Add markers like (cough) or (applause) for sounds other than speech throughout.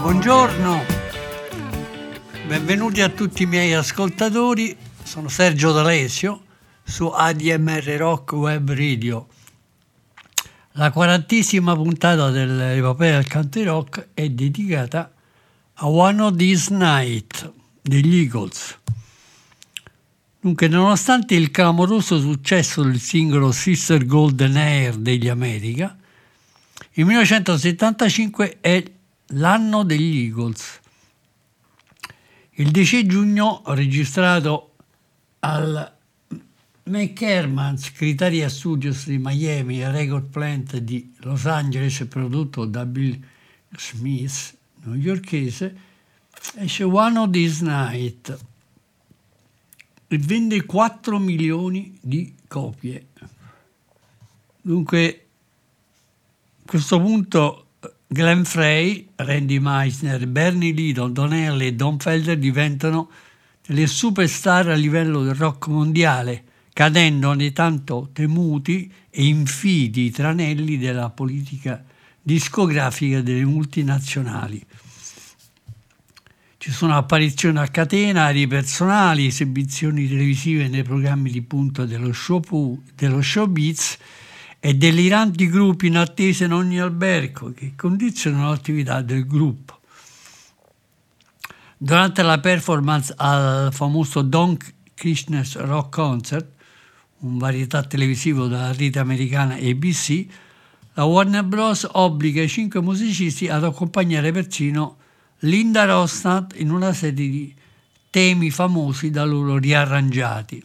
Buongiorno, benvenuti a tutti i miei ascoltatori, sono Sergio D'Alessio su ADMR Rock Web Radio. La quarantesima puntata dell'epopea del country rock è dedicata a One of These Night degli Eagles. Dunque, nonostante il clamoroso successo del singolo Sister Golden Air degli America, il 1975 è l'anno degli Eagles. Il 10 giugno, registrato al McChermans Criteria Studios di Miami e Record Plant di Los Angeles, prodotto da Bill Smith, newyorkese, esce One of These Night e vende 4 milioni di copie. Dunque, a questo punto Glenn Frey, Randy Meisner, Bernie Lidon, Don Henley e Don Felder diventano delle superstar a livello del rock mondiale, cadendo nei tanto temuti e infidi tranelli della politica discografica delle multinazionali. Ci sono apparizioni a catena, arie personali, esibizioni televisive nei programmi di punta dello, show, dello showbiz e deliranti gruppi in attesa in ogni albergo che condizionano l'attività del gruppo. Durante la performance al famoso Don Krishna's Rock Concert, un varietà televisivo della rete americana ABC, la Warner Bros. obbliga i cinque musicisti ad accompagnare persino Linda Ronstadt in una serie di temi famosi da loro riarrangiati.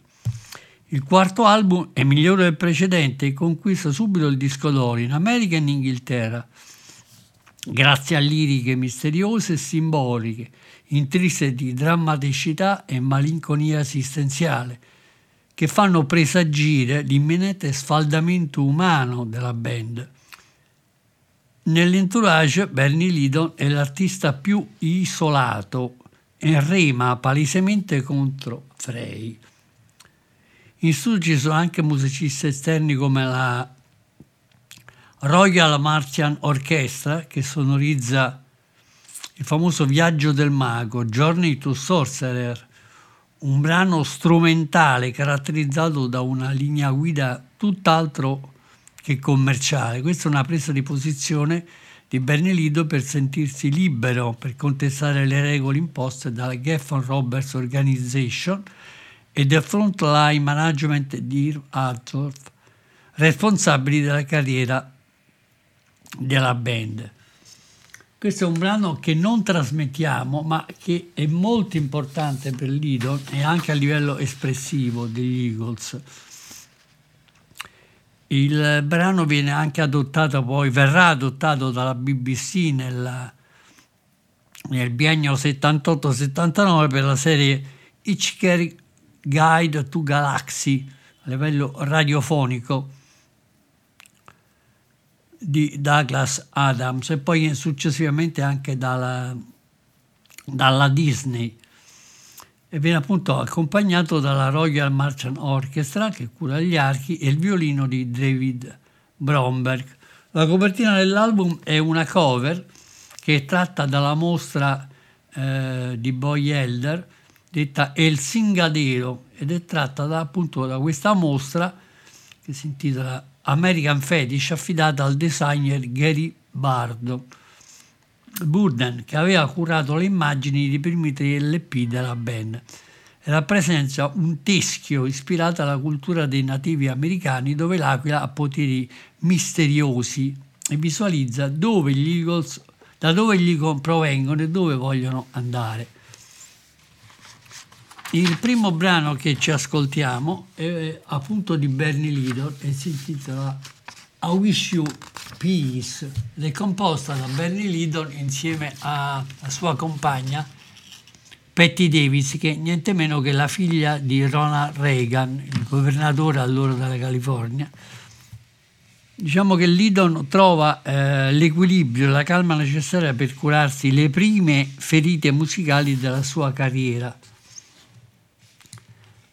Il quarto album è migliore del precedente e conquista subito il disco d'oro in America e in Inghilterra, grazie a liriche misteriose e simboliche, intrise di drammaticità e malinconia esistenziale, che fanno presagire l'imminente sfaldamento umano della band. Nell'entourage Bernie Lidon è l'artista più isolato e rema palesemente contro Frey. In studio ci sono anche musicisti esterni come la Royal Martian Orchestra che sonorizza il famoso Viaggio del Mago, Journey to Sorcerer, un brano strumentale caratterizzato da una linea guida tutt'altro che commerciale. Questa è una presa di posizione di Bernelido per sentirsi libero per contestare le regole imposte dalla Geffen Roberts Organization e del frontline management di Altorf, responsabili della carriera della band. Questo è un brano che non trasmettiamo, ma che è molto importante per Lido e anche a livello espressivo degli Eagles. Il brano viene anche adottato poi, verrà adottato dalla BBC nella, nel biennio 78-79 per la serie Hitchhiker Guide to Galaxy a livello radiofonico di Douglas Adams e poi successivamente anche dalla, dalla Disney e viene appunto accompagnato dalla Royal Marchand Orchestra che cura gli archi e il violino di David Bromberg. La copertina dell'album è una cover che è tratta dalla mostra eh, di Boy Elder detta El Singadero ed è tratta da, appunto da questa mostra che si intitola American Fetish affidata al designer Gary Bardo. Burden, che aveva curato le immagini dei primi tre LP della band. Rappresenta un teschio ispirato alla cultura dei nativi americani dove l'aquila ha poteri misteriosi e visualizza dove Eagles, da dove gli provengono e dove vogliono andare. Il primo brano che ci ascoltiamo è appunto di Bernie Lidor e si intitola I Wish You Peace ed è composta da Bernie Lidon insieme alla sua compagna Patty Davis che è niente meno che la figlia di Ronald Reagan, il governatore allora della California. Diciamo che Lidon trova eh, l'equilibrio la calma necessaria per curarsi le prime ferite musicali della sua carriera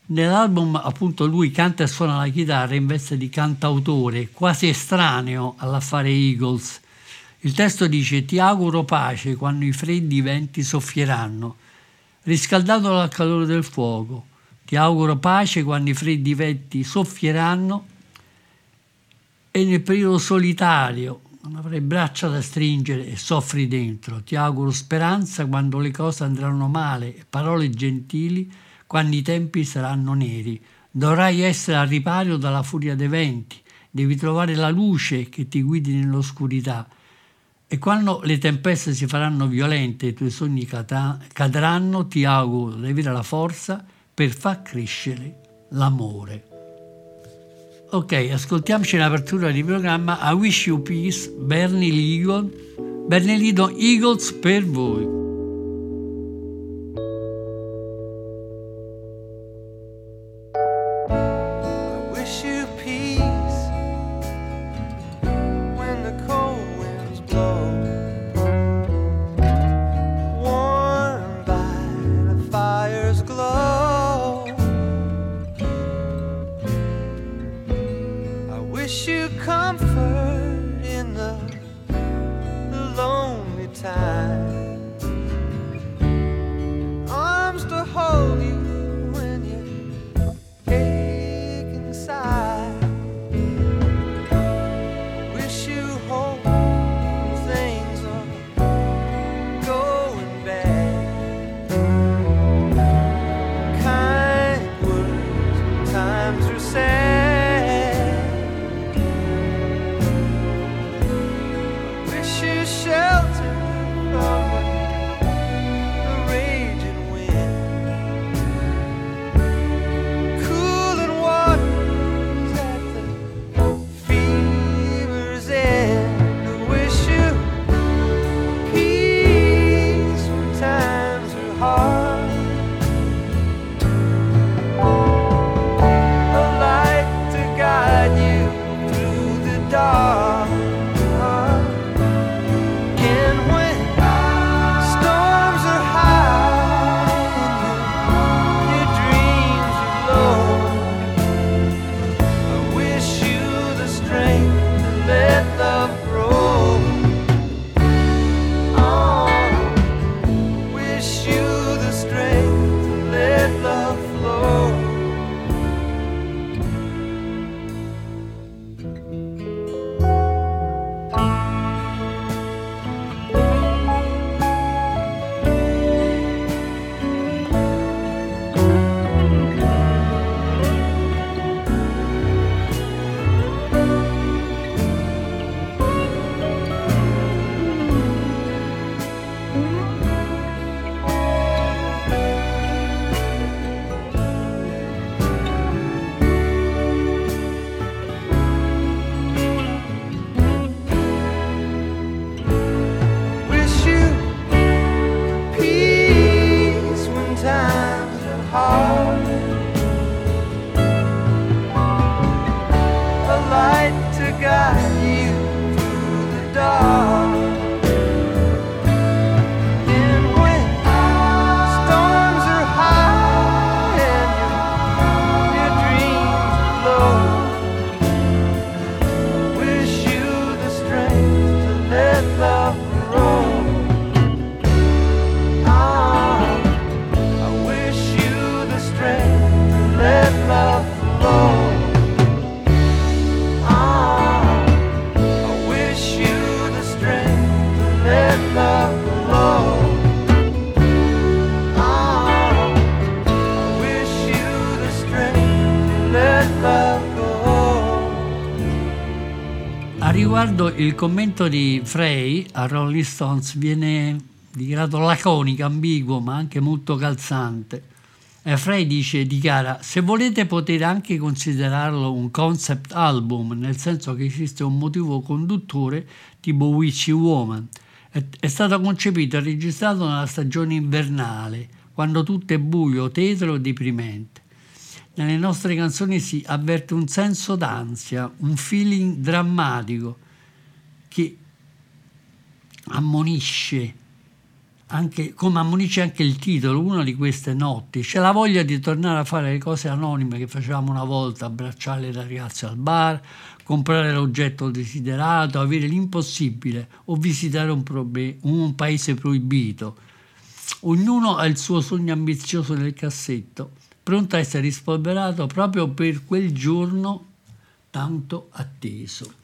Nell'album appunto lui canta e suona la chitarra in veste di cantautore, quasi estraneo all'affare Eagles. Il testo dice ti auguro pace quando i freddi venti soffieranno, riscaldato dal calore del fuoco. Ti auguro pace quando i freddi venti soffieranno e nel periodo solitario non avrai braccia da stringere e soffri dentro. Ti auguro speranza quando le cose andranno male parole gentili quando i tempi saranno neri. Dovrai essere al riparo dalla furia dei venti, devi trovare la luce che ti guidi nell'oscurità. E quando le tempeste si faranno violente e i tuoi sogni cadranno, ti auguro di avere la forza per far crescere l'amore. Ok, ascoltiamoci l'apertura di programma I Wish You Peace, Bernie Lidon, Bernie Lidon Eagles per voi. Il commento di Frey a Rolling Stones viene dichiarato laconico, ambiguo, ma anche molto calzante. E Frey dice, dichiara, se volete potete anche considerarlo un concept album, nel senso che esiste un motivo conduttore tipo Witchy Woman. È, è stato concepito e registrato nella stagione invernale, quando tutto è buio, tetro e deprimente. Nelle nostre canzoni si avverte un senso d'ansia, un feeling drammatico che ammonisce, anche, come ammonisce anche il titolo, una di queste notti. C'è la voglia di tornare a fare le cose anonime che facevamo una volta, abbracciare le ragazze al bar, comprare l'oggetto desiderato, avere l'impossibile o visitare un, probe- un paese proibito. Ognuno ha il suo sogno ambizioso nel cassetto, pronto a essere rispolverato proprio per quel giorno tanto atteso.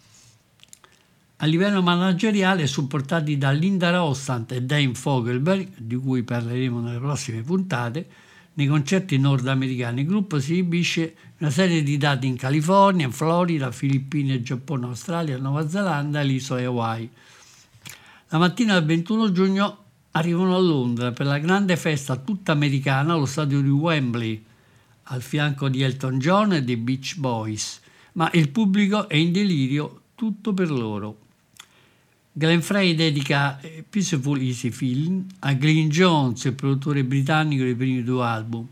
A livello manageriale, supportati da Linda Rostand e Dane Fogelberg, di cui parleremo nelle prossime puntate, nei concerti nordamericani il gruppo si esibisce una serie di dati in California, in Florida, Filippine, Giappone, Australia, Nuova Zelanda e le isole Hawaii. La mattina del 21 giugno arrivano a Londra per la grande festa tutta americana allo stadio di Wembley, al fianco di Elton John e dei Beach Boys, ma il pubblico è in delirio tutto per loro. Glenn Frey dedica eh, Peaceful Easy Feeling a Glyn Jones, il produttore britannico dei primi due album.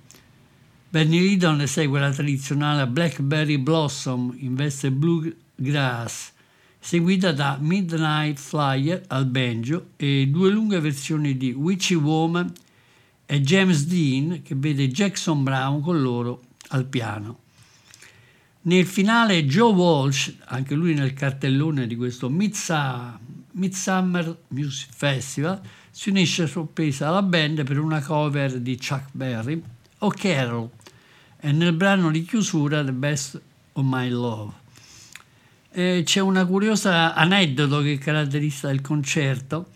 Benny Lidon segue la tradizionale Blackberry Blossom in veste bluegrass, seguita da Midnight Flyer al banjo e due lunghe versioni di Witchy Woman e James Dean che vede Jackson Brown con loro al piano. Nel finale Joe Walsh, anche lui nel cartellone di questo Midsummer Music Festival, si unisce a sorpresa alla band per una cover di Chuck Berry o Carol e nel brano di chiusura The Best of My Love. E c'è una curiosa aneddoto che caratterizza il concerto.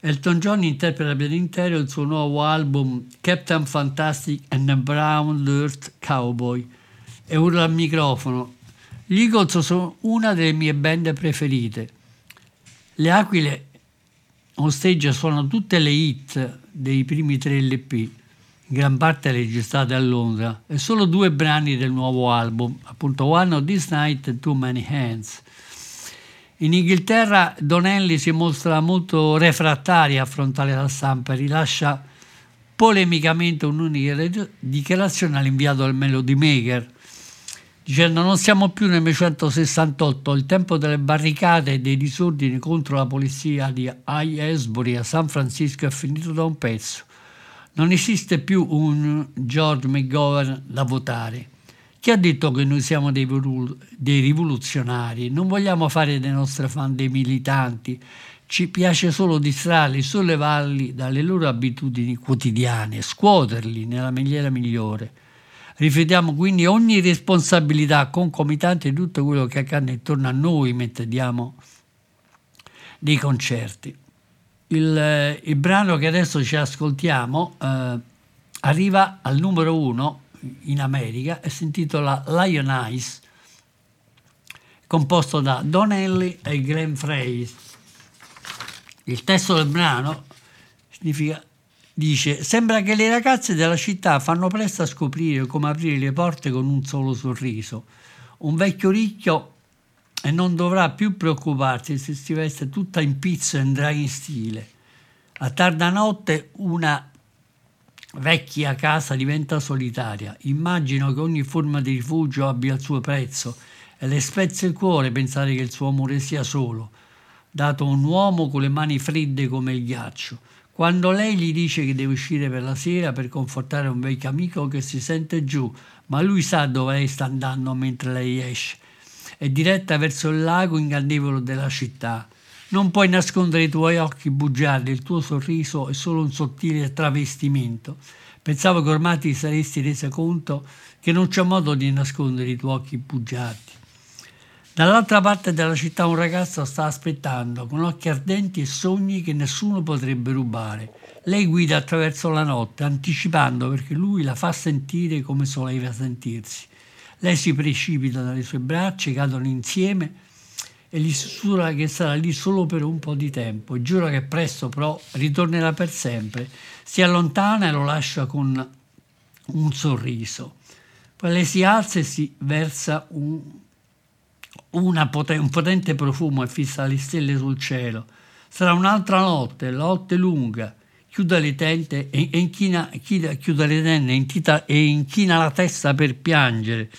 Elton John interpreta per intero il suo nuovo album Captain Fantastic and the Brown Dirt Cowboy e urla al microfono. Gli Eagles sono una delle mie band preferite. Le Aquile on stage suonano tutte le hit dei primi tre LP, in gran parte registrate a Londra, e solo due brani del nuovo album, appunto One of This Night e Too Many Hands. In Inghilterra Donnelly si mostra molto refrattaria a affrontare la stampa e rilascia polemicamente un'unica dichiarazione all'inviato al Melody Maker, dicendo non siamo più nel 1968, il tempo delle barricate e dei disordini contro la polizia di Asbury a San Francisco è finito da un pezzo. Non esiste più un George McGovern da votare. Chi ha detto che noi siamo dei, dei rivoluzionari? Non vogliamo fare dei nostri fan dei militanti. Ci piace solo distrarli, sollevarli dalle loro abitudini quotidiane, scuoterli nella maniera migliore. Riflettiamo quindi ogni responsabilità concomitante di tutto quello che accade intorno a noi mentre diamo dei concerti. Il, il brano che adesso ci ascoltiamo eh, arriva al numero uno in America e si intitola Lion Eyes, composto da Don Henley e Glenn Frey. Il testo del brano significa, dice, sembra che le ragazze della città fanno presto a scoprire come aprire le porte con un solo sorriso. Un vecchio ricchio e non dovrà più preoccuparsi se si veste tutta in pizzo e andrà in stile. A tarda notte una vecchia casa diventa solitaria. Immagino che ogni forma di rifugio abbia il suo prezzo e le spezza il cuore pensare che il suo amore sia solo, dato un uomo con le mani fredde come il ghiaccio. Quando lei gli dice che deve uscire per la sera per confortare un vecchio amico che si sente giù, ma lui sa dove lei sta andando mentre lei esce, è diretta verso il lago ingannevolo della città. Non puoi nascondere i tuoi occhi bugiardi, il tuo sorriso è solo un sottile travestimento. Pensavo che ormai ti saresti resa conto che non c'è modo di nascondere i tuoi occhi bugiardi. Dall'altra parte della città un ragazzo sta aspettando, con occhi ardenti e sogni che nessuno potrebbe rubare. Lei guida attraverso la notte, anticipando perché lui la fa sentire come soleva sentirsi. Lei si precipita dalle sue braccia, cadono insieme e gli sussurra che sarà lì solo per un po' di tempo. Giura che presto però ritornerà per sempre. Si allontana e lo lascia con un sorriso. Poi lei si alza e si versa un, pote- un potente profumo e fissa le stelle sul cielo. Sarà un'altra notte, la notte lunga. Chiude le tende e, e inchina, chiude, chiude le tende e inchina la testa per piangere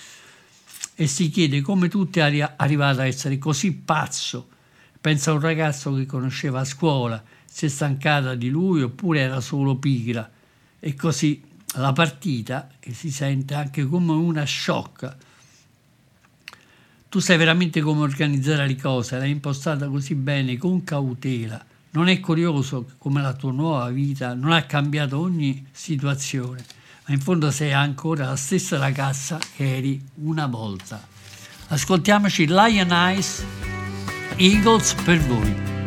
e si chiede come tu ti eri arrivato a essere così pazzo. Pensa a un ragazzo che conosceva a scuola, si è stancata di lui oppure era solo pigra. E così la partita, si sente anche come una sciocca, tu sai veramente come organizzare le cose, l'hai impostata così bene, con cautela. Non è curioso come la tua nuova vita non ha cambiato ogni situazione, ma in fondo sei ancora la stessa ragazza che eri una volta. Ascoltiamoci Lion Eyes, Eagles per voi.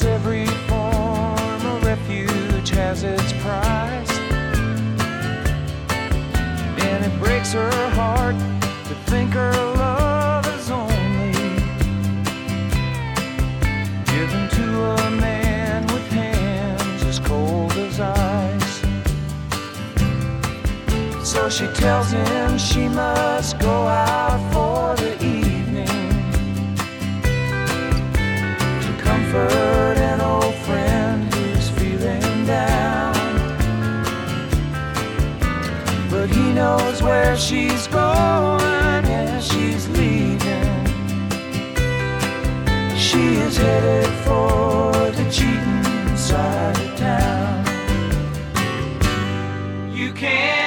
Every form of refuge has its price. And it breaks her heart to think her love is only given to a man with hands as cold as ice. So she tells him she must go out for the comfort an old friend who's feeling down. But he knows where she's going, yeah, she's leaving. She is headed for the cheating side of town. You can't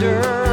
wonder.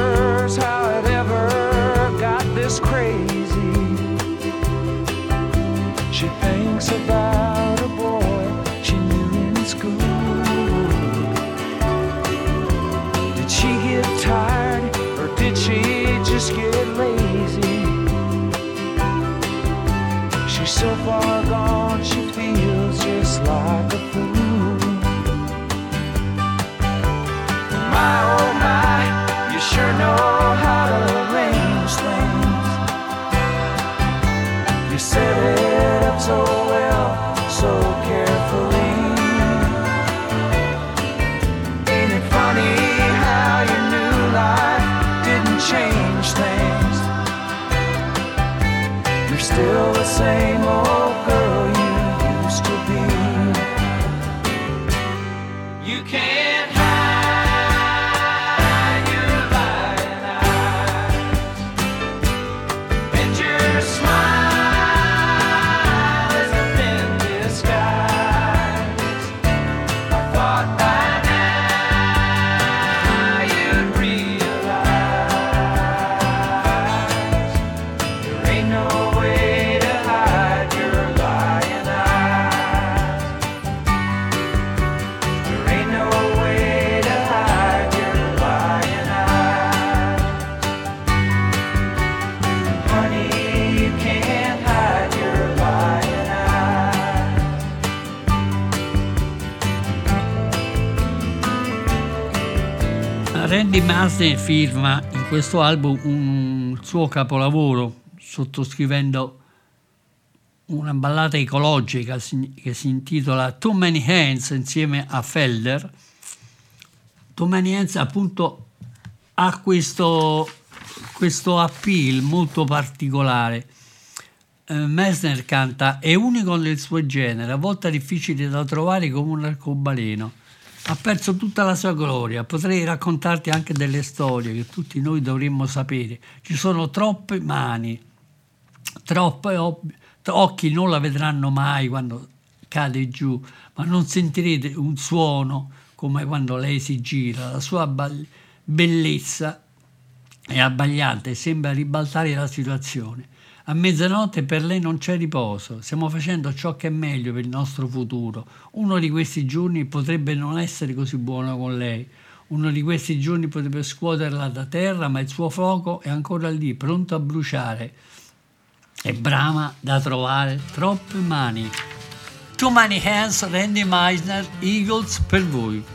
Randy Marsden firma in questo album un suo capolavoro sottoscrivendo una ballata ecologica che si intitola Too Many Hands insieme a Felder. Too Many Hands appunto ha questo, questo appeal molto particolare. Eh, Messner canta è unico nel suo genere, a volte difficile da trovare come un arcobaleno. Ha perso tutta la sua gloria. Potrei raccontarti anche delle storie che tutti noi dovremmo sapere. Ci sono troppe mani, troppe ob- occhi non la vedranno mai quando cade giù, ma non sentirete un suono come quando lei si gira. La sua bellezza è abbagliante sembra ribaltare la situazione. A mezzanotte per lei non c'è riposo, stiamo facendo ciò che è meglio per il nostro futuro. Uno di questi giorni potrebbe non essere così buono con lei. Uno di questi giorni potrebbe scuoterla da terra, ma il suo fuoco è ancora lì, pronto a bruciare. È brama da trovare troppe mani. Too Many Hands, Randy Meisner, Eagles per voi.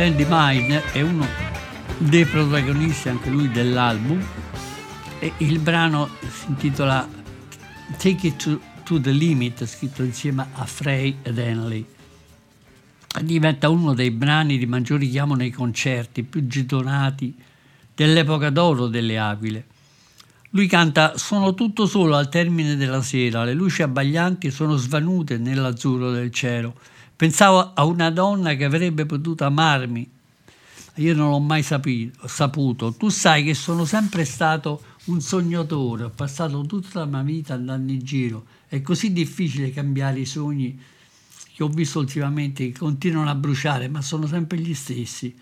Randy Meisner è uno dei protagonisti anche lui dell'album e il brano si intitola Take It to, to the Limit, scritto insieme a Frey ed Henley. Diventa uno dei brani di maggior richiamo nei concerti, più gettonati dell'epoca d'oro delle Aquile. Lui canta Sono tutto solo al termine della sera, le luci abbaglianti sono svanute nell'azzurro del cielo. Pensavo a una donna che avrebbe potuto amarmi. Io non l'ho mai sapito, saputo. Tu sai che sono sempre stato un sognatore, ho passato tutta la mia vita andando in giro. È così difficile cambiare i sogni che ho visto ultimamente, che continuano a bruciare, ma sono sempre gli stessi.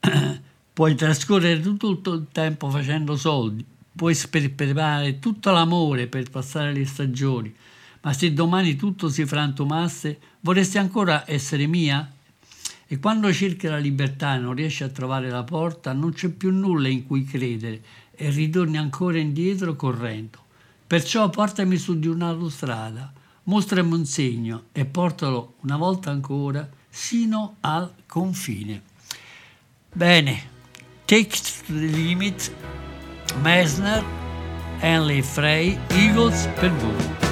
(clears throat) Puoi trascorrere tutto il tempo facendo soldi, puoi sperperare tutto l'amore per passare le stagioni, ma se domani tutto si frantumasse, vorresti ancora essere mia? E quando cerchi la libertà e non riesci a trovare la porta, non c'è più nulla in cui credere e ritorni ancora indietro correndo. Perciò portami su di un'autostrada, mostrami un segno e portalo una volta ancora sino al confine. Bene, Take to the Limit, Messner, Henley Frey, Eagles per voi.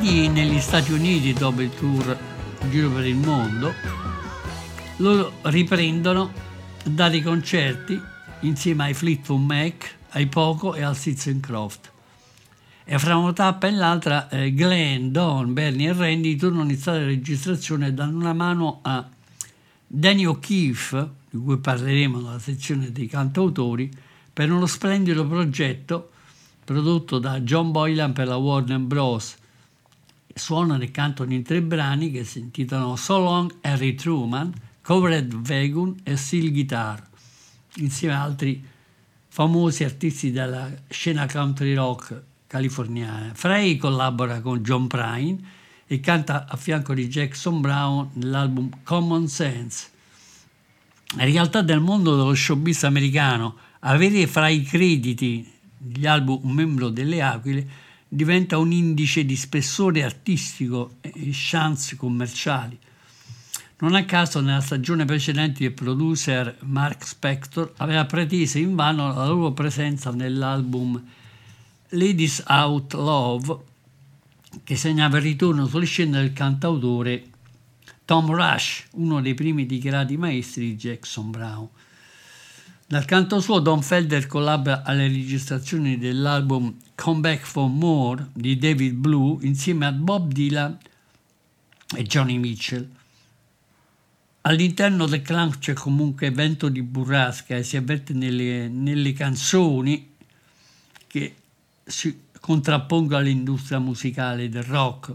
Tornati negli Stati Uniti dopo il tour giro per il mondo, loro riprendono a dare i concerti insieme ai Fleetwood Mac, ai Poco e al Croft. E fra una tappa e l'altra eh, Glenn, Don, Bernie e Randy tornano in sala di registrazione e danno una mano a Danny O'Keefe, di cui parleremo nella sezione dei cantautori, per uno splendido progetto prodotto da John Boylan per la Warner Bros. Suonano e cantano in tre brani che si intitolano So Long Harry Truman, Covered Wagon e Steel Guitar, insieme ad altri famosi artisti della scena country rock californiana. Frey collabora con John Prine e canta a fianco di Jackson Brown nell'album Common Sense. In realtà del mondo dello showbiz americano, avere fra i crediti degli album un membro delle Aquile diventa un indice di spessore artistico e chance commerciali. Non a caso nella stagione precedente il producer Mark Spector aveva preteso invano la loro presenza nell'album Ladies Out Love che segnava il ritorno sulle scene del cantautore Tom Rush, uno dei primi dichiarati maestri di Jackson Brown. Dal canto suo Don Felder collabora alle registrazioni dell'album Come Back for More di David Blue insieme a Bob Dylan e Johnny Mitchell. All'interno del clan c'è comunque vento di burrasca e si avverte nelle, nelle canzoni che si contrappongono all'industria musicale del rock.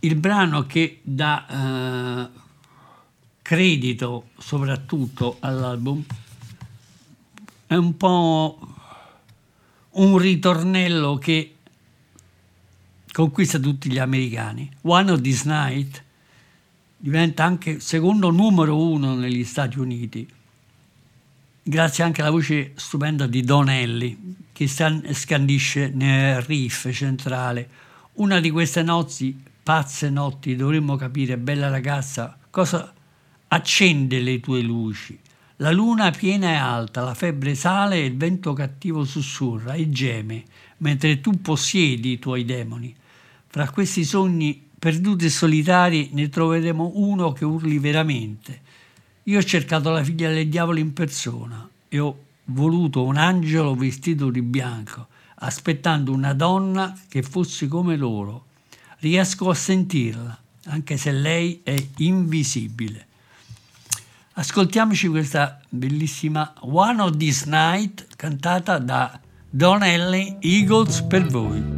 Il brano che dà eh, credito soprattutto all'album è un po' un ritornello che conquista tutti gli americani. One of This Night diventa anche secondo numero uno negli Stati Uniti, grazie anche alla voce stupenda di Don Ellie, che scandisce nel riff centrale. Una di queste notti, pazze notti, dovremmo capire, bella ragazza, cosa accende le tue luci. La luna piena e alta, la febbre sale e il vento cattivo sussurra e geme, mentre tu possiedi i tuoi demoni. Fra questi sogni perduti e solitari ne troveremo uno che urli veramente. Io ho cercato la figlia del diavolo in persona e ho voluto un angelo vestito di bianco, aspettando una donna che fosse come loro. Riesco a sentirla, anche se lei è invisibile. Ascoltiamoci questa bellissima One of This Night cantata da Don Ellie Eagles per voi.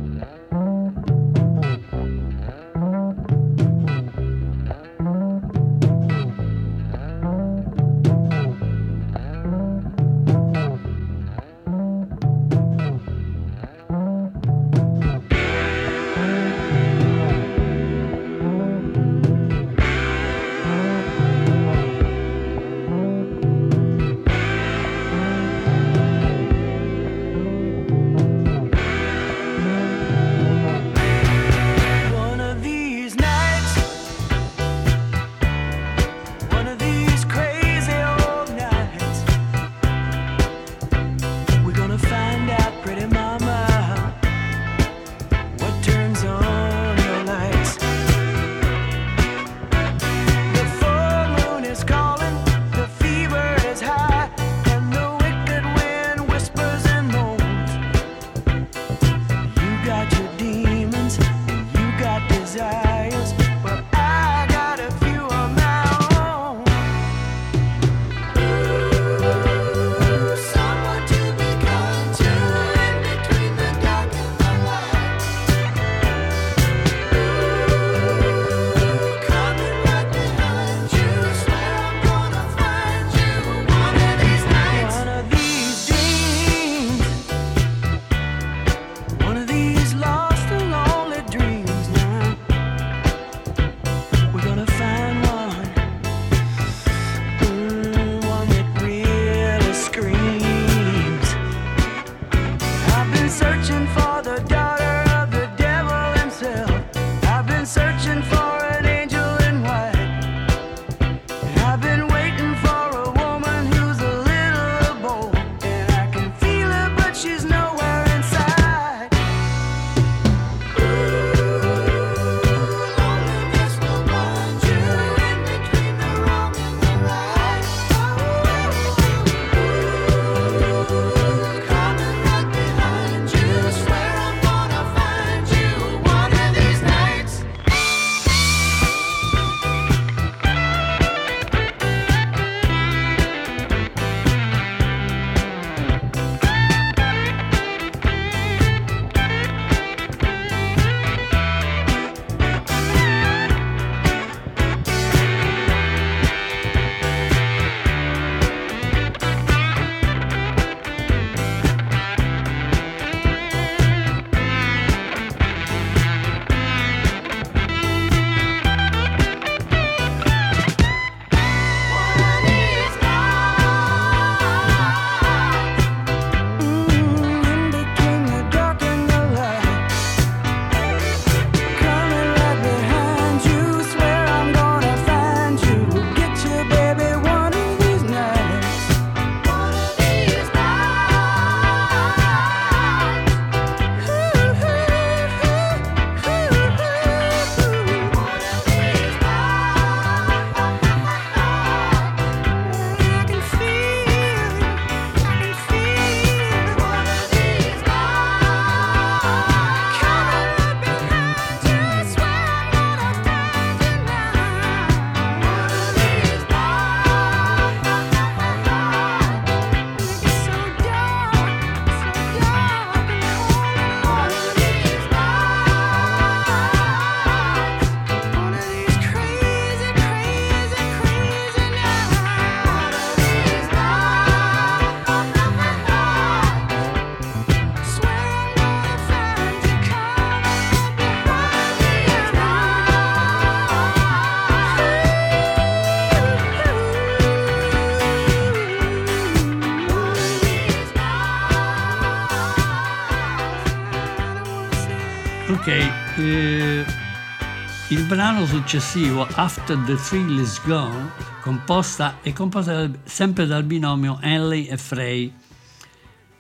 Successivo, After the Thrill is Gone, composta, è composta sempre dal binomio Henley e Frey,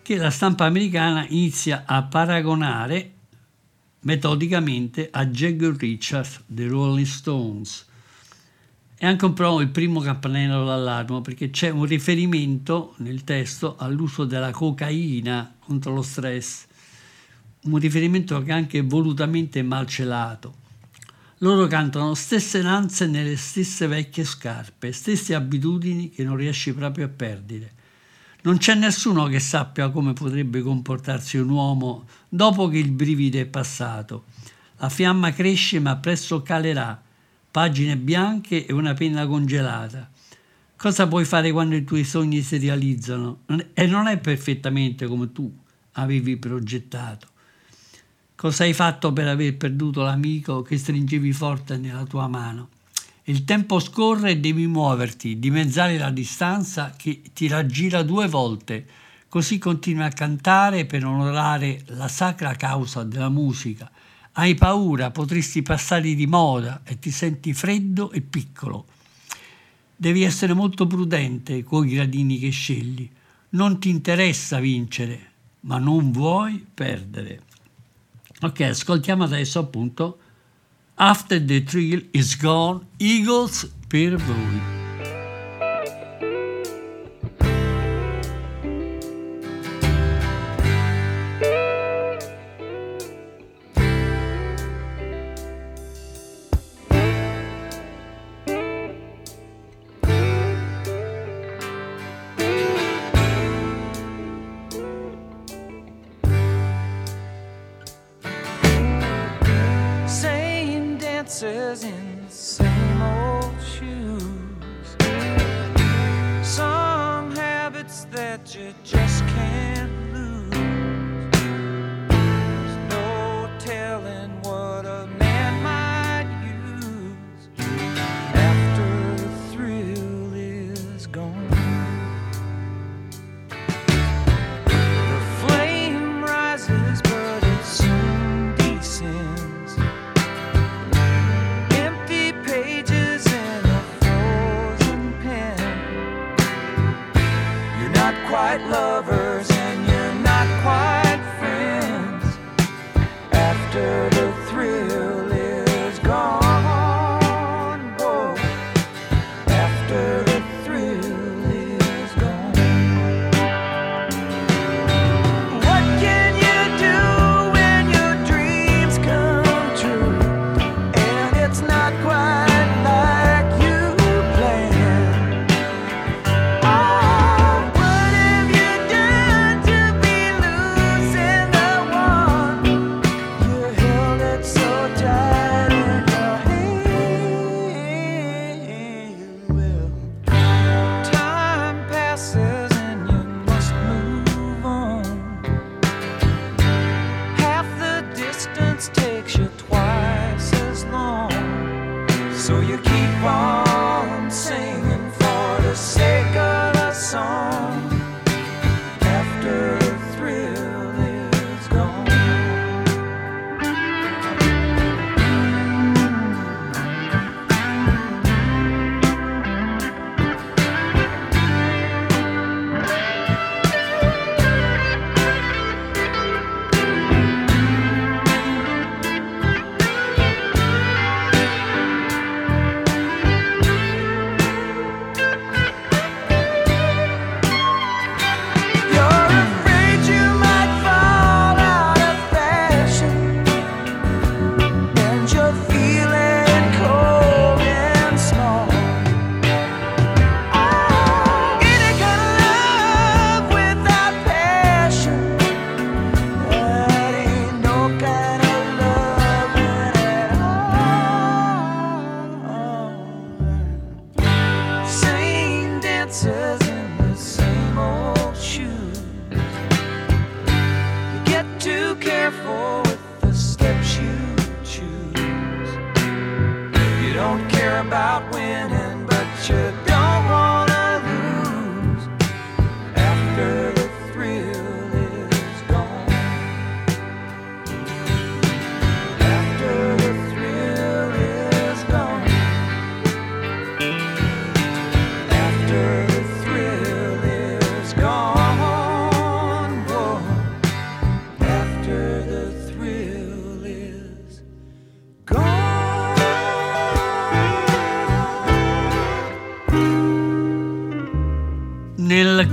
che la stampa americana inizia a paragonare metodicamente a Jagger Richards dei Rolling Stones. È anche un po' il primo campanello d'allarme perché c'è un riferimento nel testo all'uso della cocaina contro lo stress, un riferimento che è anche volutamente malcelato. Loro cantano stesse danze nelle stesse vecchie scarpe, stesse abitudini che non riesci proprio a perdere. Non c'è nessuno che sappia come potrebbe comportarsi un uomo dopo che il brivido è passato. La fiamma cresce ma presto calerà. Pagine bianche e una penna congelata. Cosa puoi fare quando i tuoi sogni si realizzano? E non è perfettamente come tu avevi progettato. Cosa hai fatto per aver perduto l'amico che stringevi forte nella tua mano? Il tempo scorre e devi muoverti, dimezzare la distanza che ti raggira due volte, così continui a cantare per onorare la sacra causa della musica. Hai paura, potresti passare di moda e ti senti freddo e piccolo. Devi essere molto prudente con i gradini che scegli. Non ti interessa vincere, ma non vuoi perdere. Ok, ascoltiamo adesso appunto After the Thrill is Gone, Eagles per voi. white lovers.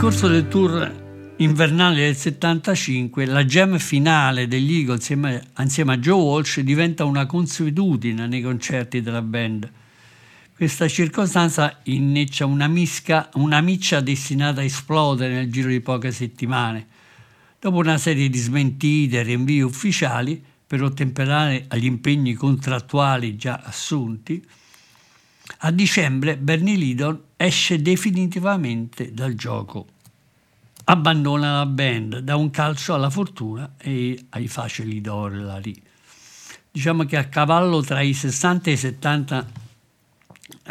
Corso del tour invernale del 75, la jam finale degli Eagles insieme, insieme a Joe Walsh diventa una consuetudine nei concerti della band. Questa circostanza inneccia una, misca, una miccia destinata a esplodere nel giro di poche settimane. Dopo una serie di smentite e rinvii ufficiali per ottemperare agli impegni contrattuali già assunti, a dicembre Bernie Lidon esce definitivamente dal gioco. Abbandona la band, dà un calcio alla fortuna e ai facili dollari. Diciamo che a cavallo tra i 60 e i 70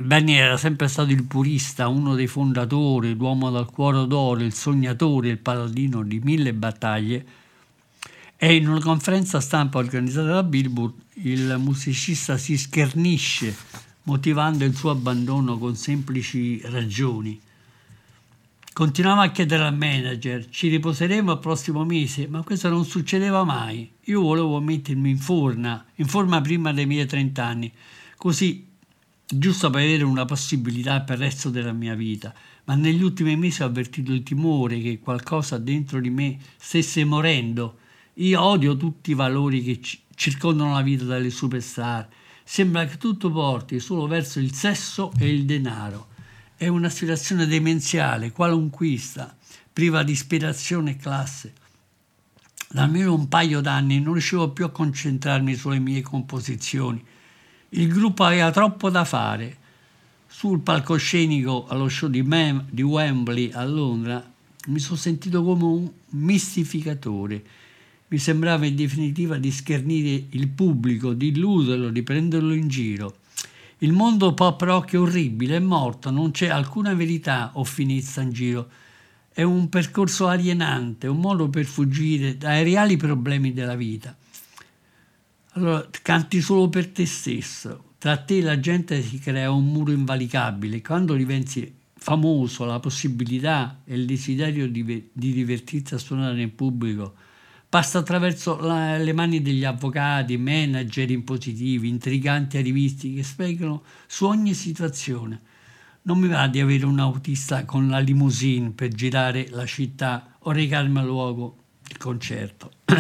Bernie era sempre stato il purista, uno dei fondatori, l'uomo dal cuore d'oro, il sognatore, il paladino di mille battaglie. E in una conferenza stampa organizzata da Billboard, il musicista si schernisce motivando il suo abbandono con semplici ragioni. Continuava a chiedere al manager, ci riposeremo al prossimo mese, ma questo non succedeva mai. Io volevo mettermi in forma, in forma prima dei miei 30 anni, così giusto per avere una possibilità per il resto della mia vita. Ma negli ultimi mesi ho avvertito il timore che qualcosa dentro di me stesse morendo. Io odio tutti i valori che ci- circondano la vita delle superstar. Sembra che tutto porti solo verso il sesso e il denaro. È un'aspirazione demenziale, qualunquista, priva di ispirazione e classe. Da almeno un paio d'anni non riuscivo più a concentrarmi sulle mie composizioni. Il gruppo aveva troppo da fare. Sul palcoscenico allo show di, Mem- di Wembley a Londra mi sono sentito come un mistificatore. Mi sembrava in definitiva di schernire il pubblico, di illuderlo, di prenderlo in giro. Il mondo pop rock è orribile, è morto, non c'è alcuna verità o finezza in giro. È un percorso alienante, un modo per fuggire dai reali problemi della vita. Allora canti solo per te stesso. Tra te e la gente si crea un muro invalicabile. Quando diventi famoso, la possibilità e il desiderio di, di divertirsi a suonare in pubblico passa attraverso la- le mani degli avvocati, manager impositivi, intriganti arrivisti che spiegano su ogni situazione. Non mi va di avere un autista con la limousine per girare la città o recarmi al luogo del concerto. (clears throat)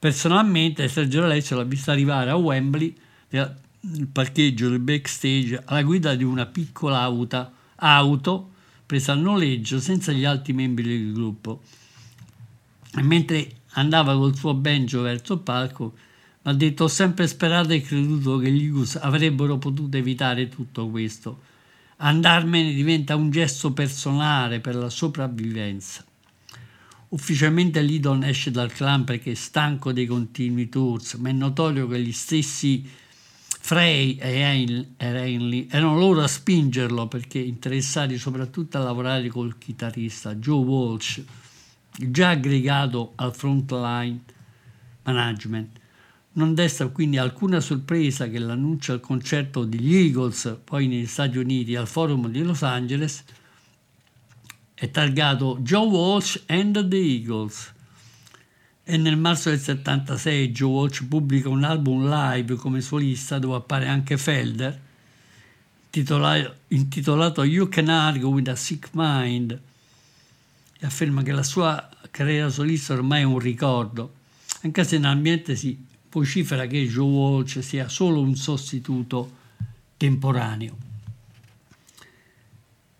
Personalmente Sergio Alessio l'ha vista arrivare a Wembley, nel parcheggio del backstage, alla guida di una piccola auto, auto presa a noleggio senza gli altri membri del gruppo. Mentre andava col suo banjo verso il palco, mi ha detto ho sempre sperato e creduto che gli Eagles avrebbero potuto evitare tutto questo. Andarmene diventa un gesto personale per la sopravvivenza. Ufficialmente Lidon esce dal clan perché è stanco dei continui tours, ma è notorio che gli stessi Frey e Heinley erano loro a spingerlo perché interessati soprattutto a lavorare col chitarrista Joe Walsh, già aggregato al frontline management. Non desta quindi alcuna sorpresa che l'annuncio al concerto degli Eagles, poi negli Stati Uniti al Forum di Los Angeles, è targato Joe Walsh and the Eagles. E nel marzo del 76 Joe Walsh pubblica un album live come solista dove appare anche Felder, intitola- intitolato You Can Argue with a Sick Mind, e afferma che la sua carriera solista ormai è un ricordo, anche se nell'ambiente si vocifera che Joe Walsh sia solo un sostituto temporaneo.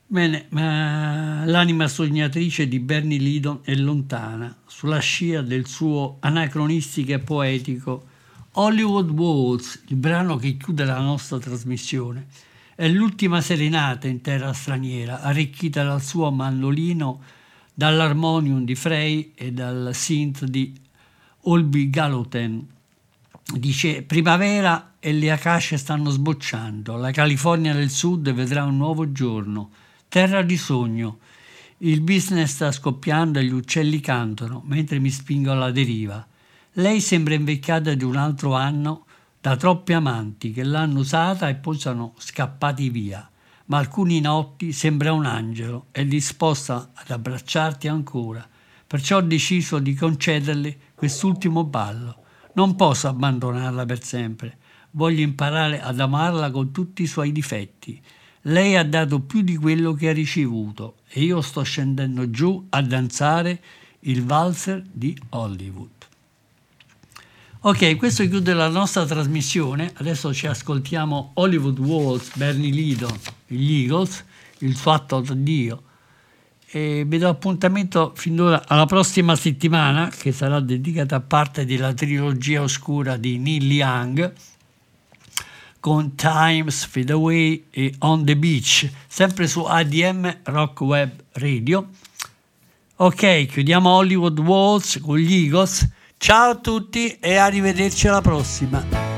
Bene, ma l'anima sognatrice di Bernie Lidon è lontana, sulla scia del suo anacronistico e poetico Hollywood Waltz, il brano che chiude la nostra trasmissione. È l'ultima serenata in terra straniera, arricchita dal suo mandolino, dall'armonium di Frey e dal synth di Olby Gallatin. Dice primavera e le acacie stanno sbocciando, la California del Sud vedrà un nuovo giorno, terra di sogno. Il business sta scoppiando e gli uccelli cantano mentre mi spingo alla deriva. Lei sembra invecchiata di un altro anno da troppi amanti che l'hanno usata e poi sono scappati via. Ma alcuni notti sembra un angelo, è disposta ad abbracciarti ancora. Perciò ho deciso di concederle quest'ultimo ballo. Non posso abbandonarla per sempre. Voglio imparare ad amarla con tutti i suoi difetti. Lei ha dato più di quello che ha ricevuto e io sto scendendo giù a danzare il valzer di Hollywood. Ok, questo chiude la nostra trasmissione. Adesso ci ascoltiamo Hollywood Waltz, Bernie Lidon, gli Eagles, il fatto da Dio. E vi do appuntamento fin d'ora alla prossima settimana, che sarà dedicata a parte della trilogia oscura di Neil Young, con Times, Fade Away e On the Beach, sempre su ADM Rock Web Radio. Ok, chiudiamo Hollywood Waltz con gli Eagles. Ciao a tutti e arrivederci alla prossima.